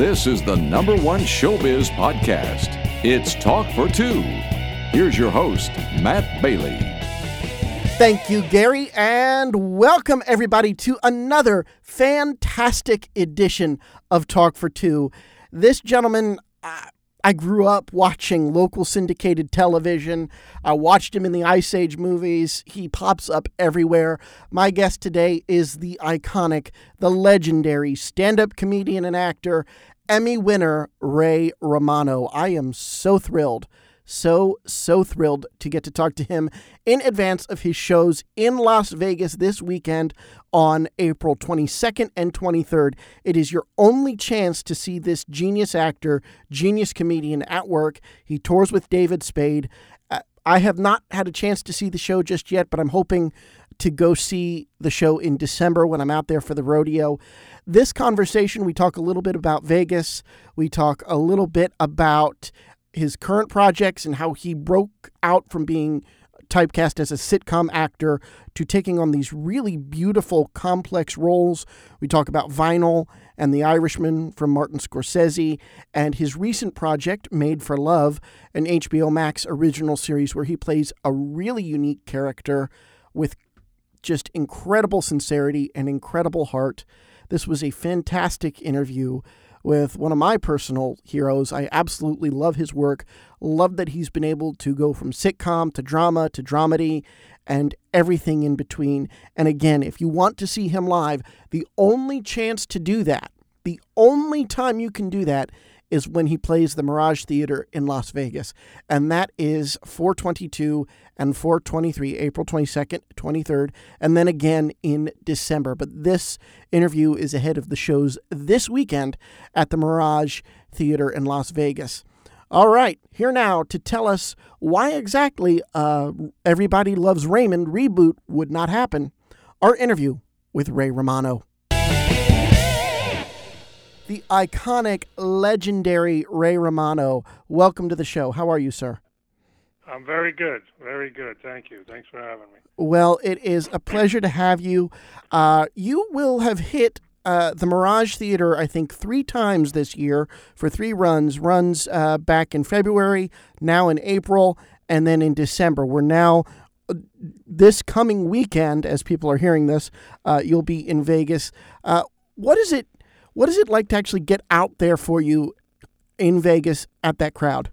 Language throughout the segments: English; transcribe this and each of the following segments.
This is the number one showbiz podcast. It's Talk for Two. Here's your host, Matt Bailey. Thank you, Gary, and welcome everybody to another fantastic edition of Talk for Two. This gentleman, uh, I grew up watching local syndicated television. I watched him in the Ice Age movies. He pops up everywhere. My guest today is the iconic, the legendary stand up comedian and actor, Emmy winner Ray Romano. I am so thrilled so, so thrilled to get to talk to him in advance of his shows in Las Vegas this weekend on April 22nd and 23rd. It is your only chance to see this genius actor, genius comedian at work. He tours with David Spade. Uh, I have not had a chance to see the show just yet, but I'm hoping to go see the show in December when I'm out there for the rodeo. This conversation, we talk a little bit about Vegas. We talk a little bit about his current projects and how he broke out from being typecast as a sitcom actor to taking on these really beautiful, complex roles. We talk about Vinyl and The Irishman from Martin Scorsese and his recent project, Made for Love, an HBO Max original series where he plays a really unique character with just incredible sincerity and incredible heart. This was a fantastic interview with one of my personal heroes. I absolutely love his work. Love that he's been able to go from sitcom to drama to dramedy and everything in between. And again, if you want to see him live, the only chance to do that, the only time you can do that is when he plays the Mirage Theater in Las Vegas. And that is 422 and 423, April 22nd, 23rd, and then again in December. But this interview is ahead of the shows this weekend at the Mirage Theater in Las Vegas. All right, here now to tell us why exactly uh, Everybody Loves Raymond reboot would not happen, our interview with Ray Romano the iconic, legendary Ray Romano. Welcome to the show. How are you, sir? I'm very good. Very good. Thank you. Thanks for having me. Well, it is a pleasure to have you. Uh, you will have hit uh, the Mirage Theater, I think, three times this year for three runs. Runs uh, back in February, now in April, and then in December. We're now uh, this coming weekend, as people are hearing this, uh, you'll be in Vegas. Uh, what is it? What is it like to actually get out there for you in Vegas at that crowd?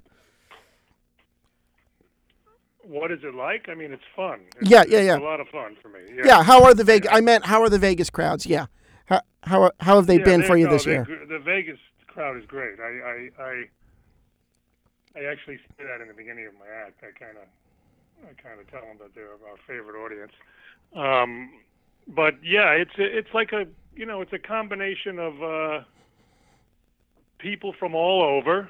What is it like? I mean, it's fun. It's, yeah, yeah, yeah. a lot of fun for me. Yeah. yeah how are the Vegas? I meant, how are the Vegas crowds? Yeah. How how, how have they yeah, been for you no, this they, year? The Vegas crowd is great. I I I, I actually say that in the beginning of my act. I kind of I kind of tell them that they're our favorite audience. Um, but yeah, it's it's like a you know it's a combination of uh, people from all over,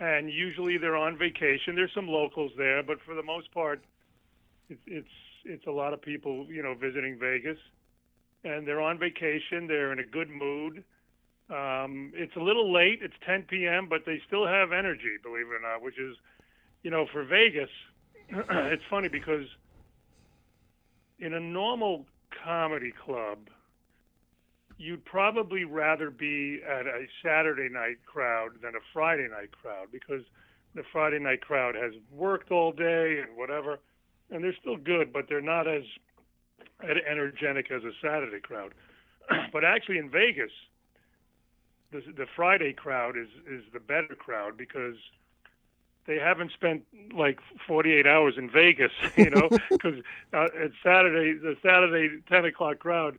and usually they're on vacation. There's some locals there, but for the most part, it's it's it's a lot of people you know visiting Vegas, and they're on vacation. They're in a good mood. Um, it's a little late. It's 10 p.m., but they still have energy, believe it or not, which is, you know, for Vegas, it's funny because in a normal comedy club, you'd probably rather be at a Saturday night crowd than a Friday night crowd because the Friday night crowd has worked all day and whatever, and they're still good, but they're not as energetic as a Saturday crowd. but actually, in Vegas, the, the Friday crowd is is the better crowd because they haven't spent like 48 hours in Vegas, you know, because uh, it's Saturday, the Saturday 10 o'clock crowd,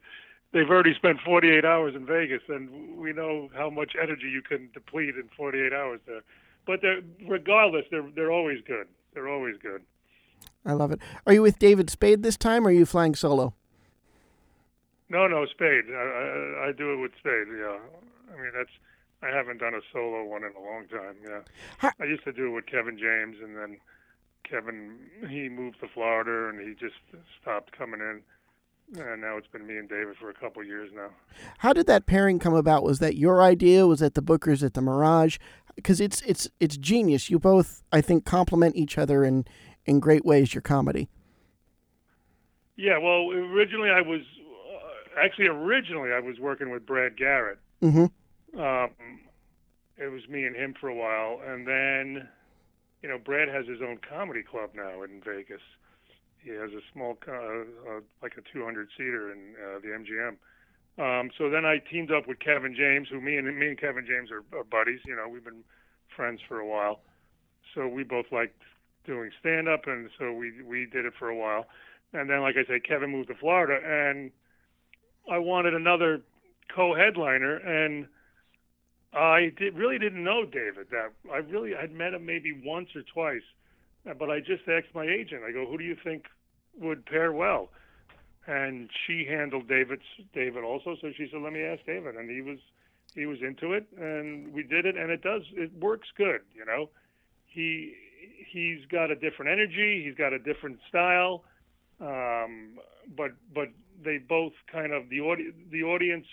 they've already spent 48 hours in Vegas, and we know how much energy you can deplete in 48 hours there. But they're, regardless, they're they're always good. They're always good. I love it. Are you with David Spade this time, or are you flying solo? No, no, Spade. I, I, I do it with Spade. Yeah, I mean that's I haven't done a solo one in a long time. Yeah, How- I used to do it with Kevin James, and then Kevin he moved to Florida, and he just stopped coming in. And now it's been me and David for a couple of years now. How did that pairing come about? Was that your idea? Was that the Bookers at the Mirage? Because it's it's it's genius. You both, I think, complement each other in in great ways. Your comedy. Yeah, well, originally I was uh, actually originally I was working with Brad Garrett. Mm-hmm. Um, it was me and him for a while, and then you know Brad has his own comedy club now in Vegas. He has a small, uh, uh, like a 200 seater in uh, the MGM. Um, so then I teamed up with Kevin James, who me and me and Kevin James are, are buddies. You know, we've been friends for a while. So we both liked doing stand up, and so we we did it for a while. And then, like I said, Kevin moved to Florida, and I wanted another co-headliner, and I did, really didn't know David. That I really had met him maybe once or twice, but I just asked my agent. I go, "Who do you think would pair well?" And she handled David's David also, so she said, "Let me ask David," and he was he was into it, and we did it, and it does it works good. You know, he he's got a different energy, he's got a different style, um, but but they both kind of the audi- the audience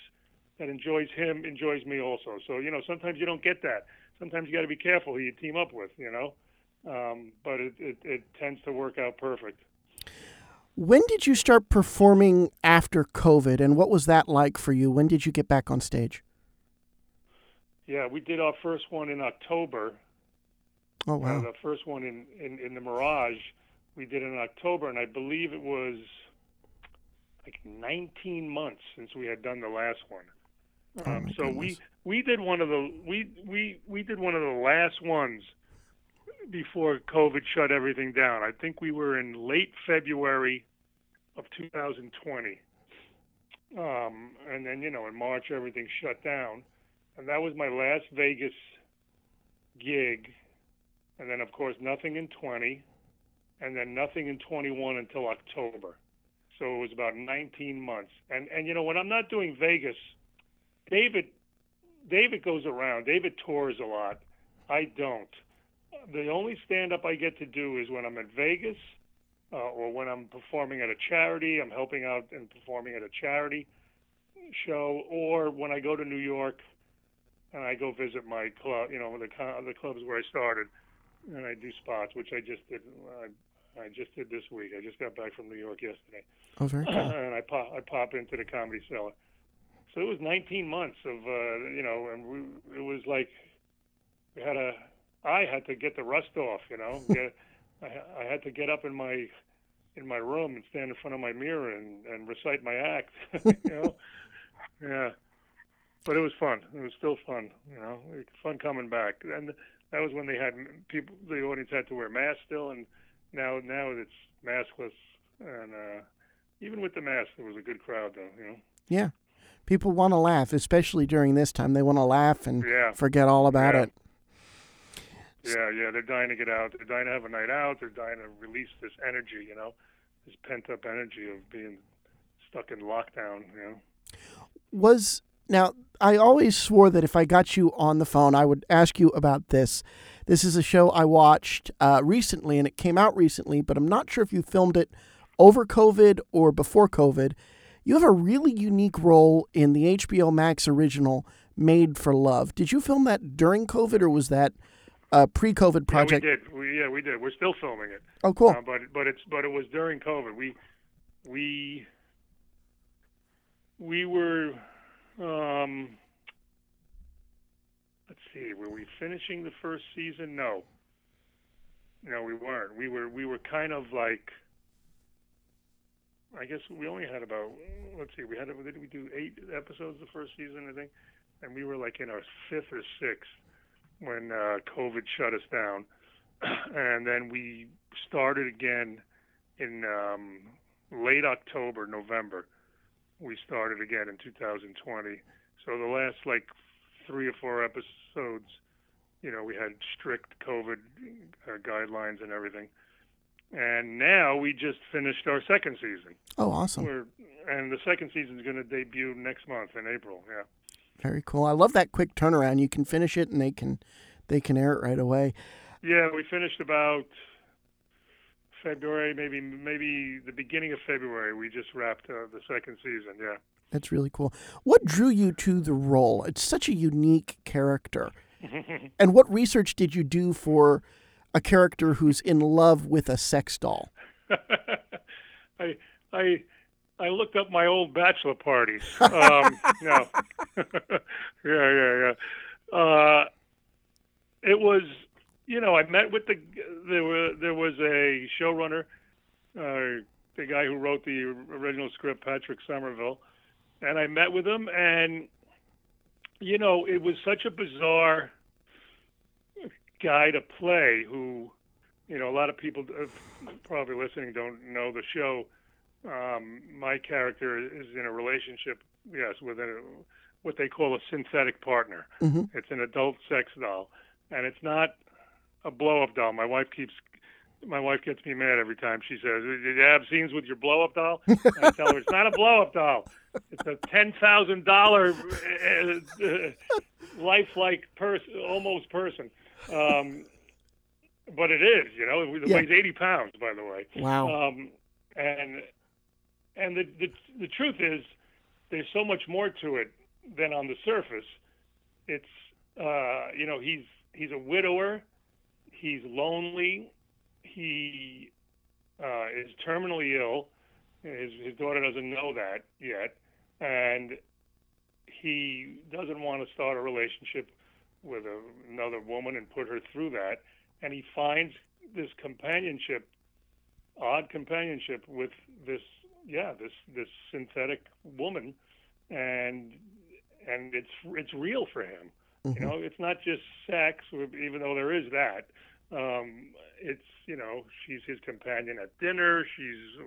that enjoys him enjoys me also. So you know, sometimes you don't get that. Sometimes you got to be careful who you team up with. You know, um, but it, it it tends to work out perfect. When did you start performing after COVID, and what was that like for you? When did you get back on stage? Yeah, we did our first one in October. Oh wow! Uh, the first one in, in in the Mirage, we did in October, and I believe it was like 19 months since we had done the last one. Oh, Um, so we we did one of the we we we did one of the last ones before COVID shut everything down. I think we were in late February of 2020, um, and then you know in March everything shut down, and that was my last Vegas gig, and then of course nothing in 20, and then nothing in 21 until October. So it was about 19 months. And and you know when I'm not doing Vegas, David David goes around. David tours a lot. I don't. The only stand up I get to do is when I'm at Vegas uh, or when I'm performing at a charity, I'm helping out and performing at a charity show or when I go to New York and I go visit my club, you know, the the clubs where I started and I do spots, which I just did I, I just did this week. I just got back from New York yesterday Oh, very cool. and I pop I pop into the comedy cellar. So it was 19 months of uh, you know, and we, it was like we had a I had to get the rust off, you know. Get, I, I had to get up in my in my room and stand in front of my mirror and, and recite my act, you know. Yeah, but it was fun. It was still fun, you know. It was fun coming back, and that was when they had people. The audience had to wear masks still, and now now it's maskless, and uh, even with the mask, there was a good crowd though, you know. Yeah, people want to laugh, especially during this time. They want to laugh and Yeah. forget all about Yeah. it. Yeah, yeah, they're dying to get out. They're dying to have a night out. They're dying to release this energy, you know, this pent up energy of being stuck in lockdown, you know. was now I always swore that if I got you on the phone, I would ask you about this. This is a show I watched uh, recently, and it came out recently, but I'm not sure if you filmed it over COVID or before COVID. You have a really unique role in the HBO Max original Made for Love. Did you film that during COVID, or was that a pre-COVID project? Yeah, we did. We, yeah, we did. We're still filming it. Oh, cool. Uh, but but it's but it was during COVID. We we we were um let's see, were we finishing the first season? No. No, we weren't. We were we were kind of like I guess we only had about let's see, we had did we do eight episodes the first season, I think? And we were like in our fifth or sixth when uh COVID shut us down. and then we started again in um, late October, November. We started again in 2020. So the last like three or four episodes, you know, we had strict COVID uh, guidelines and everything. And now we just finished our second season. Oh, awesome. We're, and the second season is going to debut next month in April. Yeah. Very cool. I love that quick turnaround. You can finish it and they can they can air it right away. Yeah, we finished about February, maybe maybe the beginning of February. We just wrapped uh, the second season. Yeah. That's really cool. What drew you to the role? It's such a unique character. and what research did you do for a character who's in love with a sex doll? I I I looked up my old bachelor parties. Um, no. yeah, yeah, yeah. Uh, it was, you know, I met with the there were there was a showrunner, uh, the guy who wrote the original script, Patrick Somerville, and I met with him, and you know, it was such a bizarre guy to play who, you know, a lot of people uh, probably listening don't know the show. Um, my character is in a relationship, yes, with a, what they call a synthetic partner. Mhm. It's an adult sex doll, and it's not a blow-up doll. My wife keeps. My wife gets me mad every time she says, "Did you have scenes with your blow-up doll?" And I tell her it's not a blow-up doll. It's a ten thousand dollar uh, lifelike person, almost person. Um, but it is, you know, it Yeah. weighs eighty pounds, by the way. Wow. Um, and and the, the the truth is, there's so much more to it than on the surface. It's uh, you know he's he's a widower, he's lonely, he uh, is terminally ill. His his daughter doesn't know that yet, and he doesn't want to start a relationship with a, another woman and put her through that. And he finds this companionship, odd companionship with this, yeah, this this synthetic woman, and and it's it's real for him. Mhm. You know, it's not just sex, even though there is that. Um, it's you know, she's his companion at dinner. She's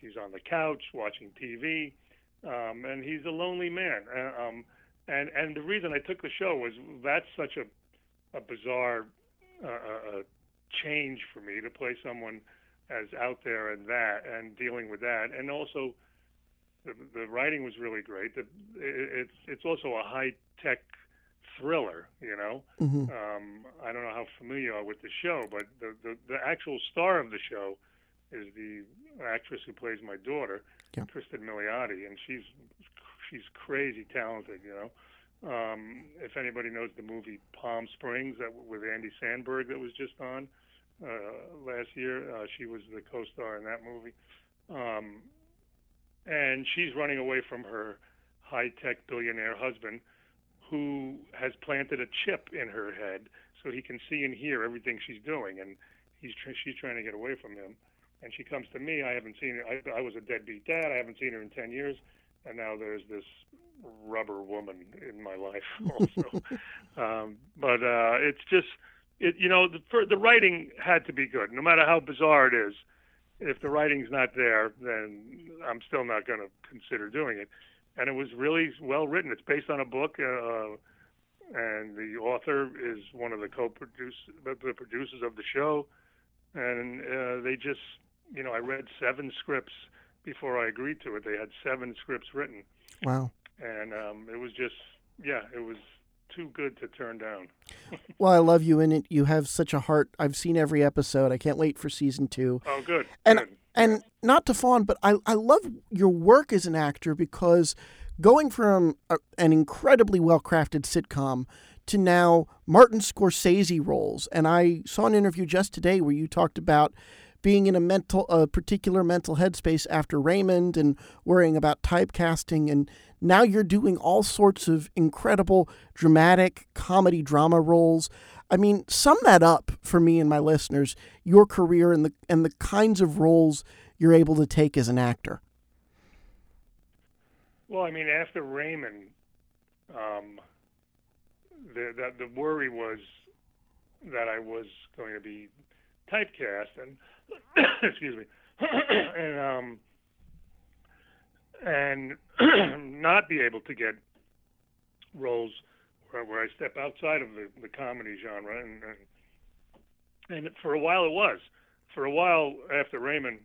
she's on the couch watching TV, um, and he's a lonely man. Uh, um, and and the reason I took the show was that's such a a bizarre uh, uh, uh, change for me to play someone as out there and that and dealing with that, and also the, the writing was really great. The, it, it's it's also a high tech thriller, you know. hmm Um, I don't know how familiar you are with the show, but the, the, the actual star of the show is the actress who plays my daughter, Yeah. Cristin Milioti, and she's she's crazy talented, you know. Um, if anybody knows the movie Palm Springs that with Andy Samberg that was just on last year, uh, she was the co-star in that movie. Um, and she's running away from her high-tech billionaire husband who has planted a chip in her head so he can see and hear everything she's doing, and he's tr- she's trying to get away from him. And she comes to me. I haven't seen her. I, I was a deadbeat dad. I haven't seen her in ten years, and now there's this rubber woman in my life also. um, but uh, it's just, it you know, the for, the writing had to be good, no matter how bizarre it is. If the writing's not there, then I'm still not going to consider doing it and it was really well written. It's based on a book, uh, and the author is one of the co-produce the the producers of the show, and uh, they just, you know, I read seven scripts before I agreed to it. They had seven scripts written, Wow. and um, it was just, yeah, it was too good to turn down. Well, I love you in it. You have such a heart. I've seen every episode. I can't wait for season two. Oh, good. And good. and not to fawn, but I, I love your work as an actor because going from a, an incredibly well crafted sitcom to now Martin Scorsese roles. And I saw an interview just today where you talked about being in a mental a particular mental headspace after Raymond and worrying about typecasting and now you're doing all sorts of incredible dramatic comedy drama roles. I mean, sum that up for me and my listeners, your career and the and the kinds of roles you're able to take as an actor. Well, I mean, after Raymond, um, the, the the worry was that I was going to be typecast, and excuse me, and um, and not be able to get roles where, where I step outside of the, the comedy genre, and, and and for a while it was. For a while after Raymond,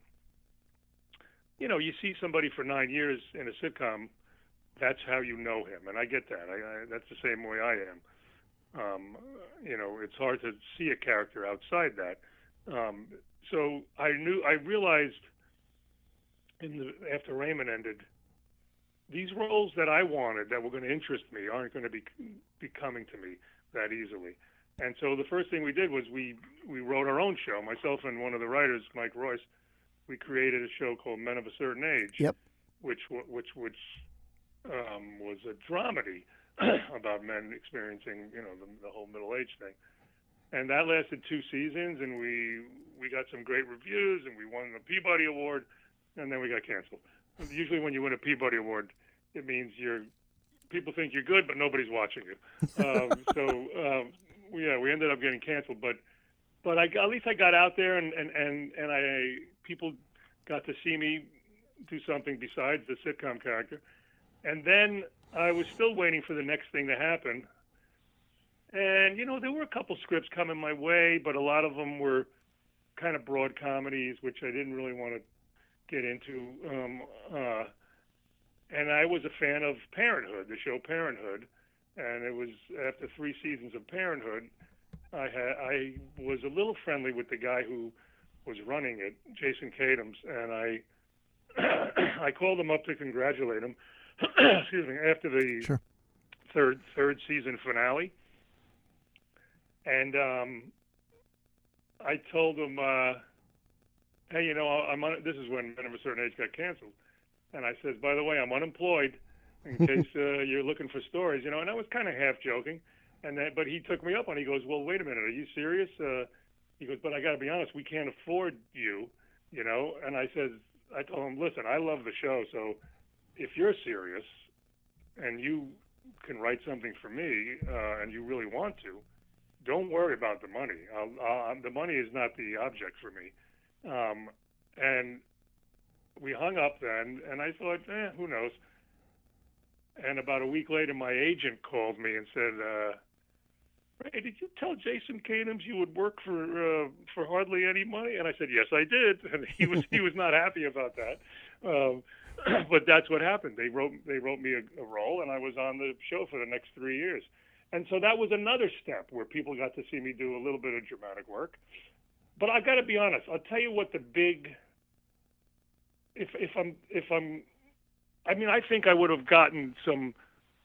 you know, you see somebody for nine years in a sitcom, that's how you know him, and I get that. I, I, that's the same way I am. Um, you know, it's hard to see a character outside that. Um, so I knew, I realized, in the after Raymond ended, these roles that I wanted that were going to interest me aren't going to be be coming to me that easily. And so the first thing we did was we we wrote our own show. Myself and one of the writers, Mike Royce, we created a show called Men of a Certain Age, Yep. which which which um, was a dramedy about men experiencing you know the, the whole middle age thing. and that lasted two seasons, and we we got some great reviews, and we won the Peabody Award, and then we got canceled. Usually, when you win a Peabody Award, it means you're people think you're good, but nobody's watching you. Um, so um, yeah, we ended up getting canceled, but but I, at least I got out there, and and and and I people got to see me do something besides the sitcom character, and then I was still waiting for the next thing to happen. And you know, there were a couple scripts coming my way, but a lot of them were kind of broad comedies, which I didn't really want to get into. Um, uh, and I was a fan of Parenthood, the show Parenthood, and it was after three seasons of Parenthood, I had I was a little friendly with the guy who was running it, Jason Katims, and I I called him up to congratulate him. excuse me, after the Sure. third third season finale, and um, I told him, uh, "Hey, you know, I'm on, this is when Men of a Certain Age got canceled." And I says, by the way, I'm unemployed in case uh, you're looking for stories, you know. And I was kind of half joking, and that, but he took me up on. it. He goes, well, wait a minute, are you serious? Uh, he goes, but I got to be honest, we can't afford you, you know. And I says, I told him, listen, I love the show, so if you're serious and you can write something for me uh, and you really want to, don't worry about the money. I'll, I'll, the money is not the object for me. Um, and we hung up then, and I thought, eh, who knows. And about a week later, my agent called me and said, uh, "Hey, did you tell Jason Katims you would work for uh, for hardly any money?" And I said, "Yes, I did." And he was he was not happy about that. Um, but that's what happened. They wrote they wrote me a, a role, and I was on the show for the next three years. And so that was another step where people got to see me do a little bit of dramatic work. But I got to be honest. I'll tell you what the big if if I'm if I'm I mean I think I would have gotten some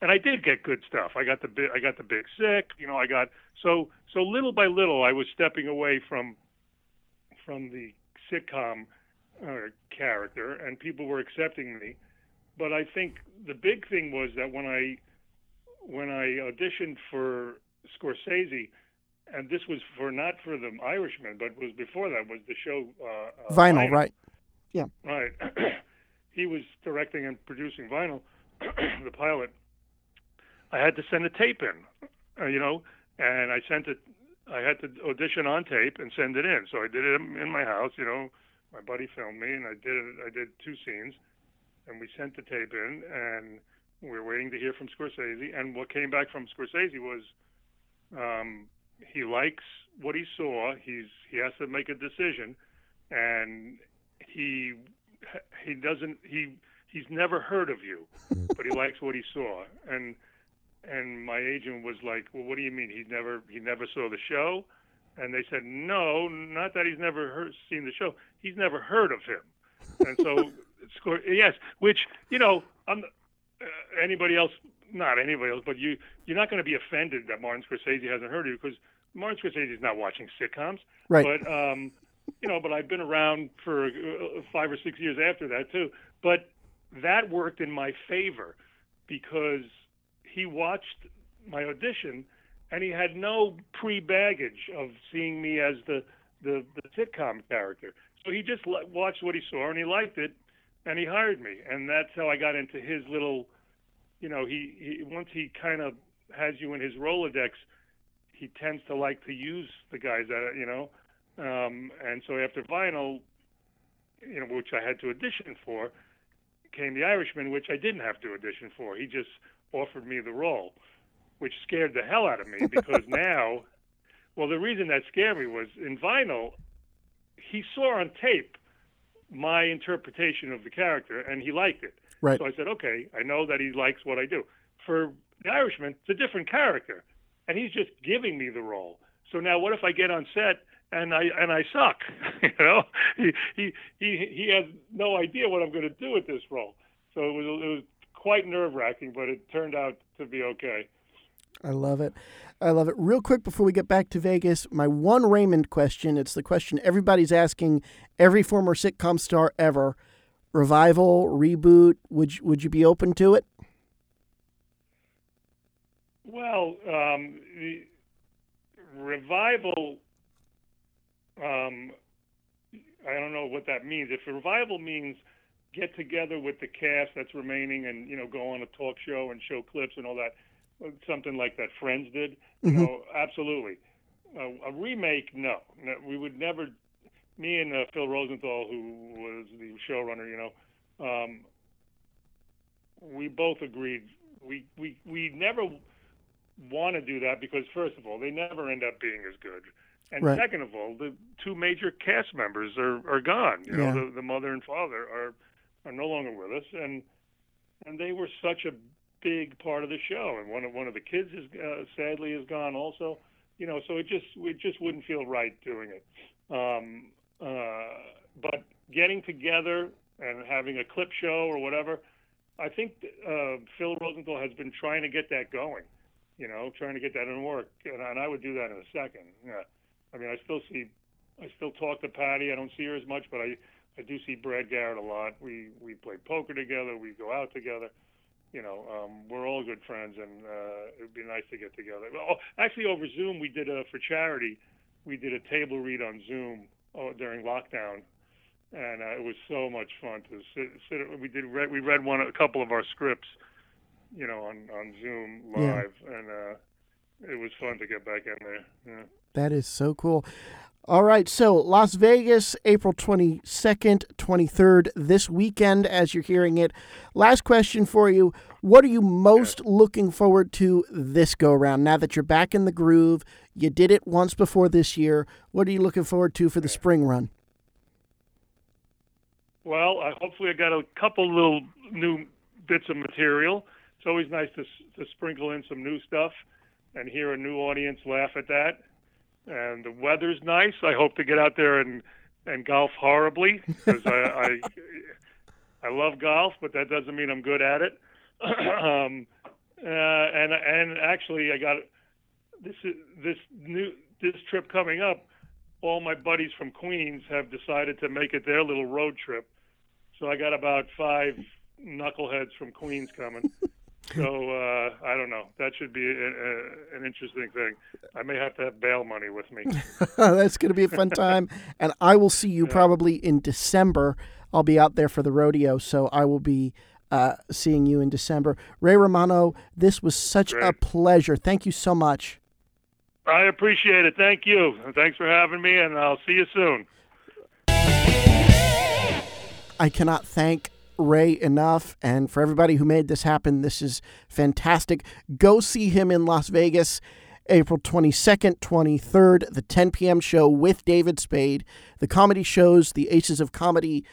and I did get good stuff. I got the big I got the big sick, you know, I got so so little by little I was stepping away from from the sitcom uh, character and people were accepting me. But I think the big thing was that when I when I auditioned for Scorsese, and this was for not for the Irishman, but was before that was the show uh, uh, Vinyl, right? Yeah, right. he was directing and producing Vinyl, the pilot. I had to send a tape in, uh, you know, and I sent it. I had to audition on tape and send it in. So I did it in my house, you know. My buddy filmed me, and I did it. I did two scenes, and we sent the tape in, and we were waiting to hear from Scorsese. And what came back from Scorsese was um, he likes what he saw. He's he has to make a decision, and he he doesn't he he's never heard of you, but he likes what he saw. And and my agent was like, "Well, what do you mean? He never he never saw the show?" And they said, "No, not that he's never heard, seen the show. He's never heard of him." And so, yes, which you know, I'm uh, anybody else, not anybody else, but you you're not going to be offended that Martin Scorsese hasn't heard of you because Martin Scorsese is not watching sitcoms. Right. But um, you know, but I've been around for uh, five or six years after that too. But that worked in my favor because he watched my audition and he had no pre-baggage of seeing me as the the, the sitcom character. So he just watched what he saw and he liked it, and he hired me. And that's how I got into his little, you know, he, he once he kind of has you in his Rolodex, he tends to like to use the guys that you know. Um, and so after Vinyl, you know, which I had to audition for, came The Irishman, which I didn't have to audition for. He just offered me the role, which scared the hell out of me because now, well, the reason that scared me was in Vinyl, he saw on tape my interpretation of the character and he liked it. Right. So I said, okay, I know that he likes what I do. For The Irishman, it's a different character, and he's just giving me the role. So now, what if I get on set and I and I suck? you know, he he he he has no idea what I'm going to do with this role. So it was it was quite nerve wracking, but it turned out to be okay. I love it. I love it. Real quick before we get back to Vegas, my one Raymond question. It's the question everybody's asking every former sitcom star ever. Revival, reboot, would you, would you be open to it? Well, um, the revival. Um, I don't know what that means. If revival means get together with the cast that's remaining and you know go on a talk show and show clips and all that, something like that Friends did. Mhm. You know, absolutely. Uh, a remake, no. no. We would never. Me and uh, Phil Rosenthal, who was the showrunner, you know, um, we both agreed we we we never want to do that because first of all, they never end up being as good. And Right. second of all, the two major cast members are, are gone. You know, Yeah. the, the mother and father are are no longer with us, and and they were such a big part of the show. And one of one of the kids is uh, sadly is gone also. You know, so it just it just wouldn't feel right doing it. Um, uh, but getting together and having a clip show or whatever, I think uh, Phil Rosenthal has been trying to get that going. You know, trying to get that in work, and, and I would do that in a second. Yeah, I mean, I still see, I still talk to Patty. I don't see her as much, but I, I do see Brad Garrett a lot. We we play poker together. We go out together. You know, um, we're all good friends, and uh, it would be nice to get together. Oh, actually, over Zoom, we did a for charity. We did a table read on Zoom oh, during lockdown, and uh, it was so much fun to sit. sit we did read, we read one a couple of our scripts, you know, on on Zoom Yeah. live, and uh, it was fun to get back in there. Yeah. That is so cool. All right, so Las Vegas, April 22nd, 23rd, this weekend, as you're hearing it. Last question for you. What are you most looking forward to this go around? Now that you're back in the groove, you did it once before this year. What are you looking forward to for the spring run? Well, I, hopefully I got a couple little new bits of material. It's always nice to to sprinkle in some new stuff and hear a new audience laugh at that. And the weather's nice. I hope to get out there and and golf horribly because I, I I love golf, but that doesn't mean I'm good at it. um, uh, and and actually, I got this is this new this trip coming up. All my buddies from Queens have decided to make it their little road trip. So I got about five knuckleheads from Queens coming. so uh, I don't know. That should be a, a, an interesting thing. I may have to have bail money with me. That's going to be a fun time. And I will see you probably in December. I'll be out there for the rodeo, so I will be uh, seeing you in December. Ray Romano, this was such a pleasure. Thank you so much. I appreciate it. Thank you. Thanks for having me, and I'll see you soon. I cannot thank Ray enough. And for everybody who made this happen, this is fantastic. Go see him in Las Vegas. April 22nd, 23rd, the 10 p.m. show with David Spade. The comedy shows, the Aces of Comedy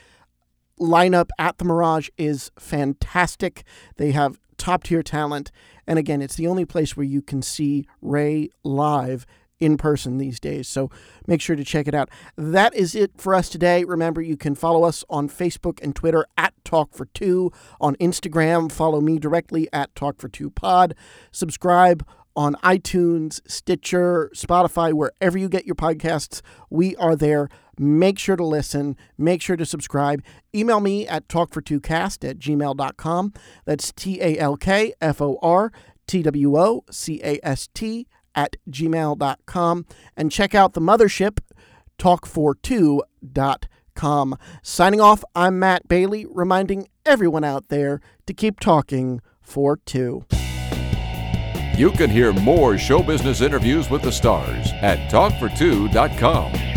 lineup at the Mirage is fantastic. They have top tier talent. And again, it's the only place where you can see Ray live in person these days. So make sure to check it out. That is it for us today. Remember, you can follow us on Facebook and Twitter at Talk for Two. On Instagram, follow me directly at Talk for Two Pod. Subscribe on iTunes, Stitcher, Spotify, wherever you get your podcasts. We are there. Make sure to listen. Make sure to subscribe. Email me at talkfor2cast at gmail.com. That's T A L K F O R T W O C A S T at gmail.com. And check out the mothership, talk42.com. Signing off, I'm Matt Bailey, reminding everyone out there to keep talking for two. You can hear more show business interviews with the stars at talkfor2.com.